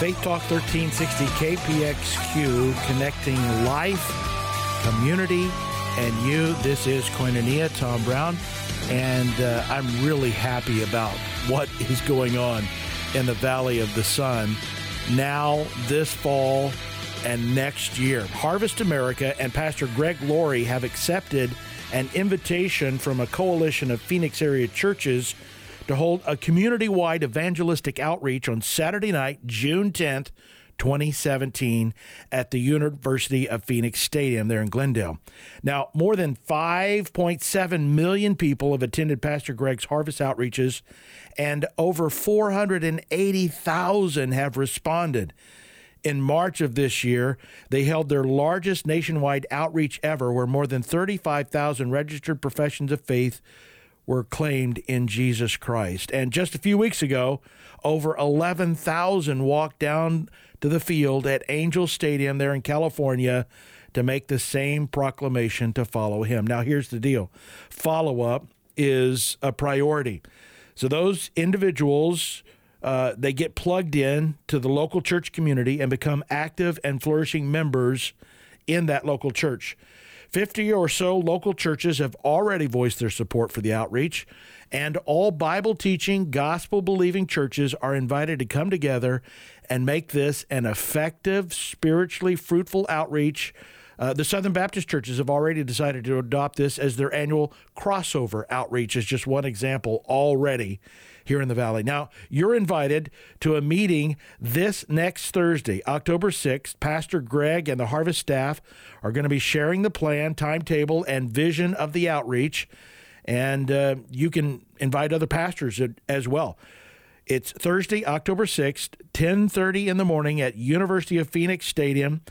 Faith Talk 1360 KPXQ, connecting life, community, and you. This is Koinonia, Tom Brown, and uh, I'm really happy about what is going on in the Valley of the Sun now, this fall, and next year. Harvest America and Pastor Greg Laurie have accepted an invitation from a coalition of Phoenix area churches to hold a community wide evangelistic outreach on Saturday night, June 10th, 2017, at the University of Phoenix Stadium there in Glendale. Now, more than 5.7 million people have attended Pastor Greg's harvest outreaches, and over 480,000 have responded. In March of this year, they held their largest nationwide outreach ever, where more than 35,000 registered professions of faith were claimed in Jesus Christ. And just a few weeks ago, over 11,000 walked down to the field at Angel Stadium there in California to make the same proclamation to follow him. Now, here's the deal follow up is a priority. So, those individuals. Uh, they get plugged in to the local church community and become active and flourishing members in that local church. 50 or so local churches have already voiced their support for the outreach, and all Bible teaching, gospel believing churches are invited to come together and make this an effective, spiritually fruitful outreach. Uh, the Southern Baptist churches have already decided to adopt this as their annual crossover outreach, as just one example already here in the Valley. Now, you're invited to a meeting this next Thursday, October 6th. Pastor Greg and the Harvest staff are going to be sharing the plan, timetable, and vision of the outreach. And uh, you can invite other pastors as well. It's Thursday, October 6th, 10:30 in the morning at University of Phoenix Stadium,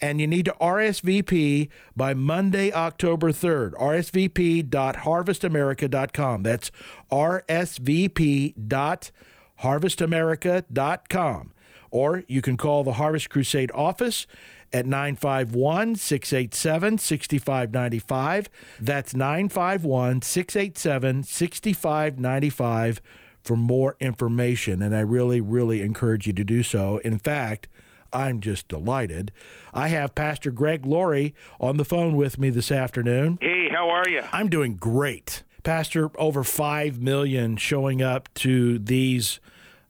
and you need to RSVP by Monday, October 3rd. rsvp.harvestamerica.com. That's rsvp.harvestamerica.com. Or you can call the Harvest Crusade office at 951 687 6595. That's 951 687 6595 for more information. And I really, really encourage you to do so. In fact, I'm just delighted. I have Pastor Greg Laurie on the phone with me this afternoon. Hey, how are you? I'm doing great. Pastor, over 5 million showing up to these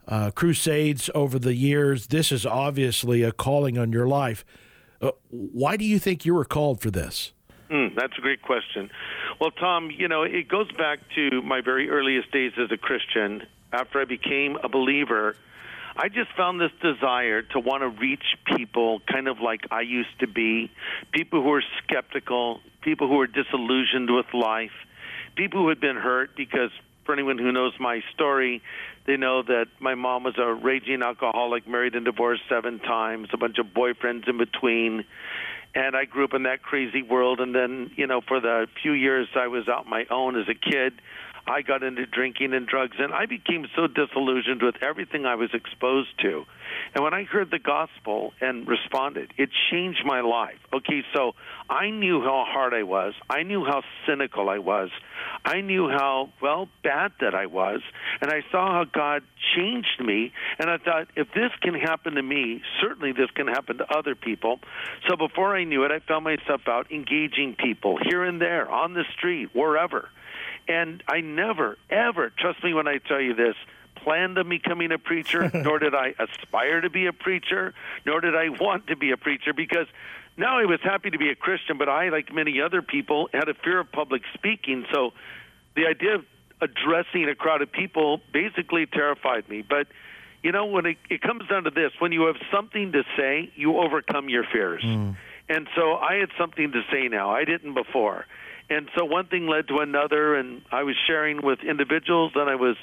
uh, crusades over the years. This is obviously a calling on your life. Uh, why do you think you were called for this? Mm, that's a great question. Well, Tom, you know, it goes back to my very earliest days as a Christian. After I became a believer, I just found this desire to want to reach people kind of like I used to be people who are skeptical, people who are disillusioned with life, people who had been hurt because for anyone who knows my story, they know that my mom was a raging alcoholic, married and divorced seven times, a bunch of boyfriends in between and I grew up in that crazy world. And then, you know, for the few years I was out my own as a kid, I got into drinking and drugs, and I became so disillusioned with everything I was exposed to. And when I heard the gospel and responded, it changed my life. Okay, so I knew how hard I was. I knew how cynical I was. I knew how, well, bad that I was. And I saw how God changed me. And I thought, if this can happen to me, certainly this can happen to other people. So before I knew it, I found myself out engaging people here and there, on the street, wherever. And I never, ever, trust me when I tell you this, planned on becoming a preacher, nor did I aspire to be a preacher, nor did I want to be a preacher because now I was happy to be a Christian, but I, like many other people, had a fear of public speaking. So the idea of addressing a crowd of people basically terrified me. But you know, when it, it comes down to this, when you have something to say, you overcome your fears. Mm. And so I had something to say now. I didn't before. And so one thing led to another, and I was sharing with individuals, and I was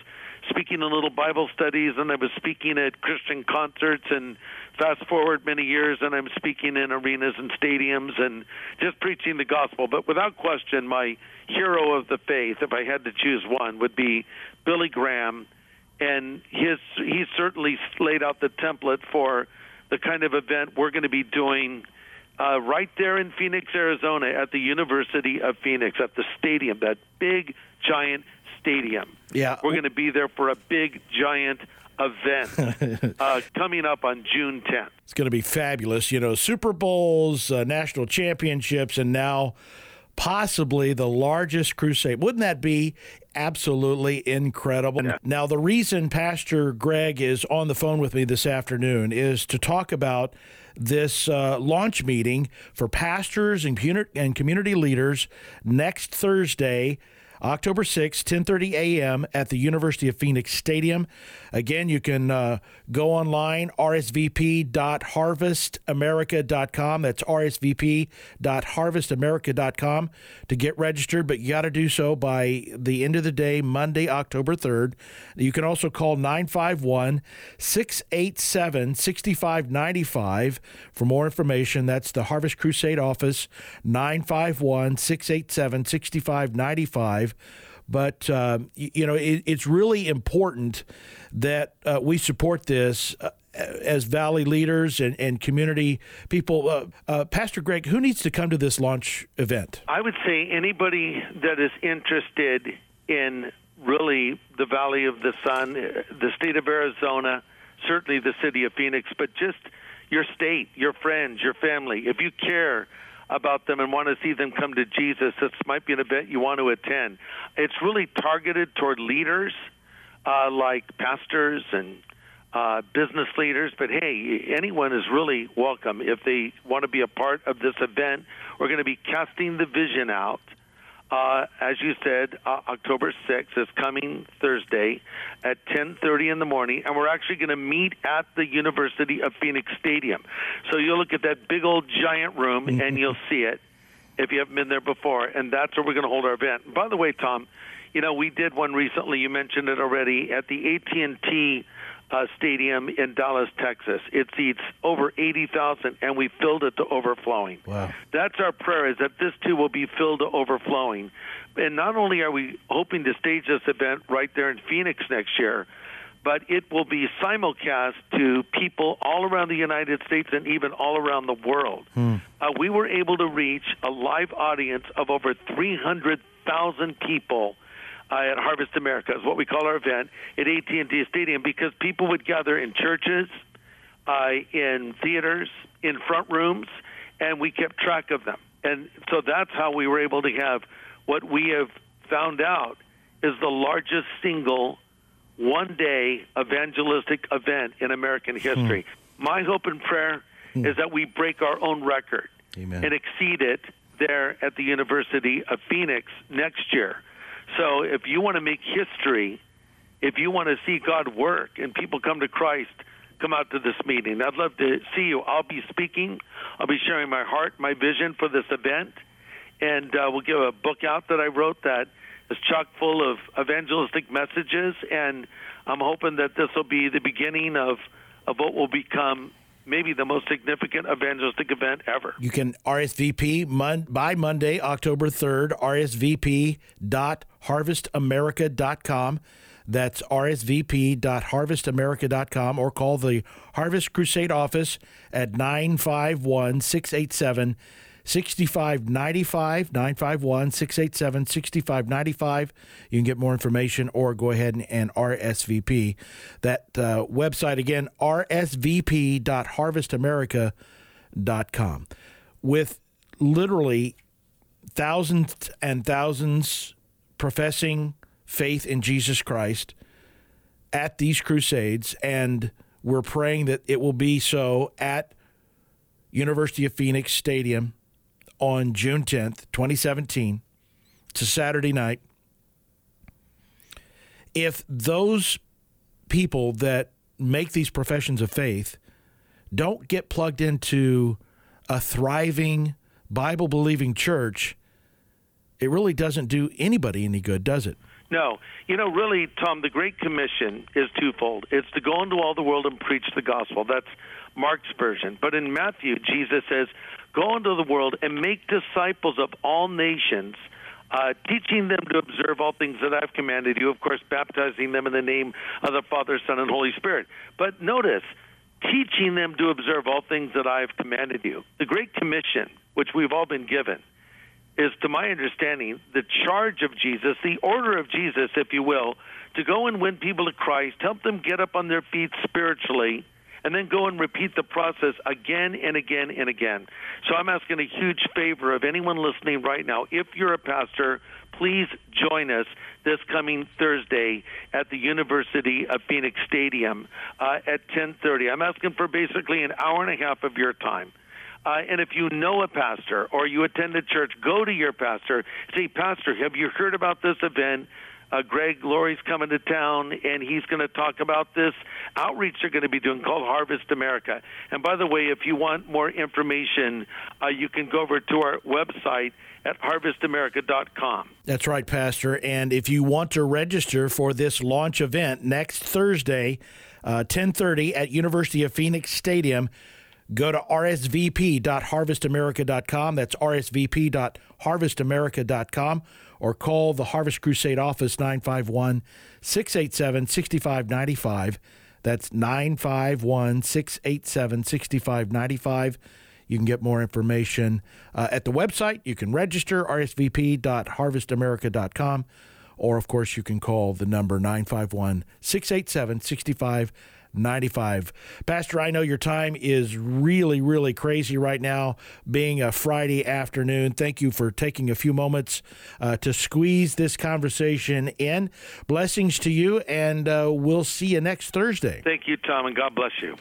speaking in little Bible studies, and I was speaking at Christian concerts, and fast forward many years, and I'm speaking in arenas and stadiums and just preaching the gospel. But without question, my hero of the faith, if I had to choose one, would be Billy Graham, and his he certainly laid out the template for the kind of event we're going to be doing uh, right there in Phoenix, Arizona, at the University of Phoenix, at the stadium, that big, giant Stadium. Yeah. We're going to be there for a big, giant event uh, coming up on June 10th. It's going to be fabulous. You know, Super Bowls, uh, national championships, and now possibly the largest crusade. Wouldn't that be absolutely incredible? Yeah. Now, the reason Pastor Greg is on the phone with me this afternoon is to talk about this uh, launch meeting for pastors and, and community leaders next Thursday. October 6th, 10:30 a.m. at the University of Phoenix Stadium. Again, you can uh, go online rsvp.harvestamerica.com. That's rsvp.harvestamerica.com to get registered, but you got to do so by the end of the day, Monday, October 3rd. You can also call 951-687-6595 for more information. That's the Harvest Crusade office 951-687-6595 but uh, you know it, it's really important that uh, we support this uh, as valley leaders and, and community people uh, uh, pastor greg who needs to come to this launch event I would say anybody that is interested in really the Valley of the Sun, uh, the state of Arizona, certainly the city of Phoenix, but just your state, your friends, your family. If you care about them and want to see them come to Jesus, this might be an event you want to attend. It's really targeted toward leaders uh, like pastors and uh, business leaders, but hey, anyone is really welcome if they want to be a part of this event. We're going to be casting the vision out. Uh, as you said, uh, October 6th is coming Thursday at 10:30 in the morning, and we're actually going to meet at the University of Phoenix Stadium. So you'll look at that big old giant room, and you'll see it if you haven't been there before, and that's where we're going to hold our event. By the way, Tom, you know we did one recently. You mentioned it already at the AT&T uh, Stadium in Dallas, Texas. It seats over 80,000, and we filled it to overflowing. Wow. That's our prayer is that this too will be filled to overflowing. And not only are we hoping to stage this event right there in Phoenix next year, but it will be simulcast to people all around the United States and even all around the world. Uh, we were able to reach a live audience of over 300,000 people uh, at Harvest America, is what we call our event at AT&T Stadium, because people would gather in churches, uh, in theaters, in front rooms, and we kept track of them. And so that's how we were able to have what we have found out is the largest single one day evangelistic event in American history. My hope and prayer is that we break our own record Amen. and exceed it there at the University of Phoenix next year. So if you want to make history, if you want to see God work and people come to Christ, come out to this meeting. I'd love to see you. I'll be speaking. I'll be sharing my heart, my vision for this event, and uh, we'll give a book out that I wrote that is chock full of evangelistic messages. And I'm hoping that this will be the beginning of of what will become maybe the most significant evangelistic event ever. You can RSVP mon- by Monday, October 3rd, rsvp.harvestamerica.com. That's rsvp.harvestamerica.com or call the Harvest Crusade office at 951 687 6595 951 687 6595. You can get more information or go ahead and, and RSVP. That uh, website again, rsvp.harvestamerica.com. With literally thousands and thousands professing faith in Jesus Christ at these crusades, and we're praying that it will be so at University of Phoenix Stadium on June 10th, 2017. It's a Saturday night. If those people that make these professions of faith don't get plugged into a thriving, Bible believing church, it really doesn't do anybody any good, does it? No. You know, really, Tom, the Great Commission is twofold. It's to go into all the world and preach the gospel. That's Mark's version. But in Matthew, Jesus says, Go into the world and make disciples of all nations, uh, teaching them to observe all things that I've commanded you, of course, baptizing them in the name of the Father, Son, and Holy Spirit. But notice, teaching them to observe all things that I have commanded you. The Great Commission, which we've all been given, is, to my understanding, the charge of Jesus, the order of Jesus, if you will, to go and win people to Christ, help them get up on their feet spiritually, and then go and repeat the process again and again and again. So I'm asking a huge favor of anyone listening right now. If you're a pastor, please join us this coming Thursday at the University of Phoenix Stadium uh, at 10:30. I'm asking for basically an hour and a half of your time. Uh, and if you know a pastor or you attend a church, go to your pastor. Say, Pastor, have you heard about this event? Uh, Greg Laurie's coming to town, and he's going to talk about this outreach they're going to be doing called Harvest America. And by the way, if you want more information, uh, you can go over to our website at harvestamerica.com. That's right, Pastor. And if you want to register for this launch event next Thursday, uh, 10:30 at University of Phoenix Stadium, go to rsvp.harvestamerica.com. That's rsvp.harvestamerica.com or call the Harvest Crusade office 951 687 6595. That's 951 687 6595. You can get more information uh, at the website. You can register rsvp.harvestamerica.com. Or, of course, you can call the number 951 687 6595. Pastor, I know your time is really, really crazy right now, being a Friday afternoon. Thank you for taking a few moments uh, to squeeze this conversation in. Blessings to you, and uh, we'll see you next Thursday. Thank you, Tom, and God bless you.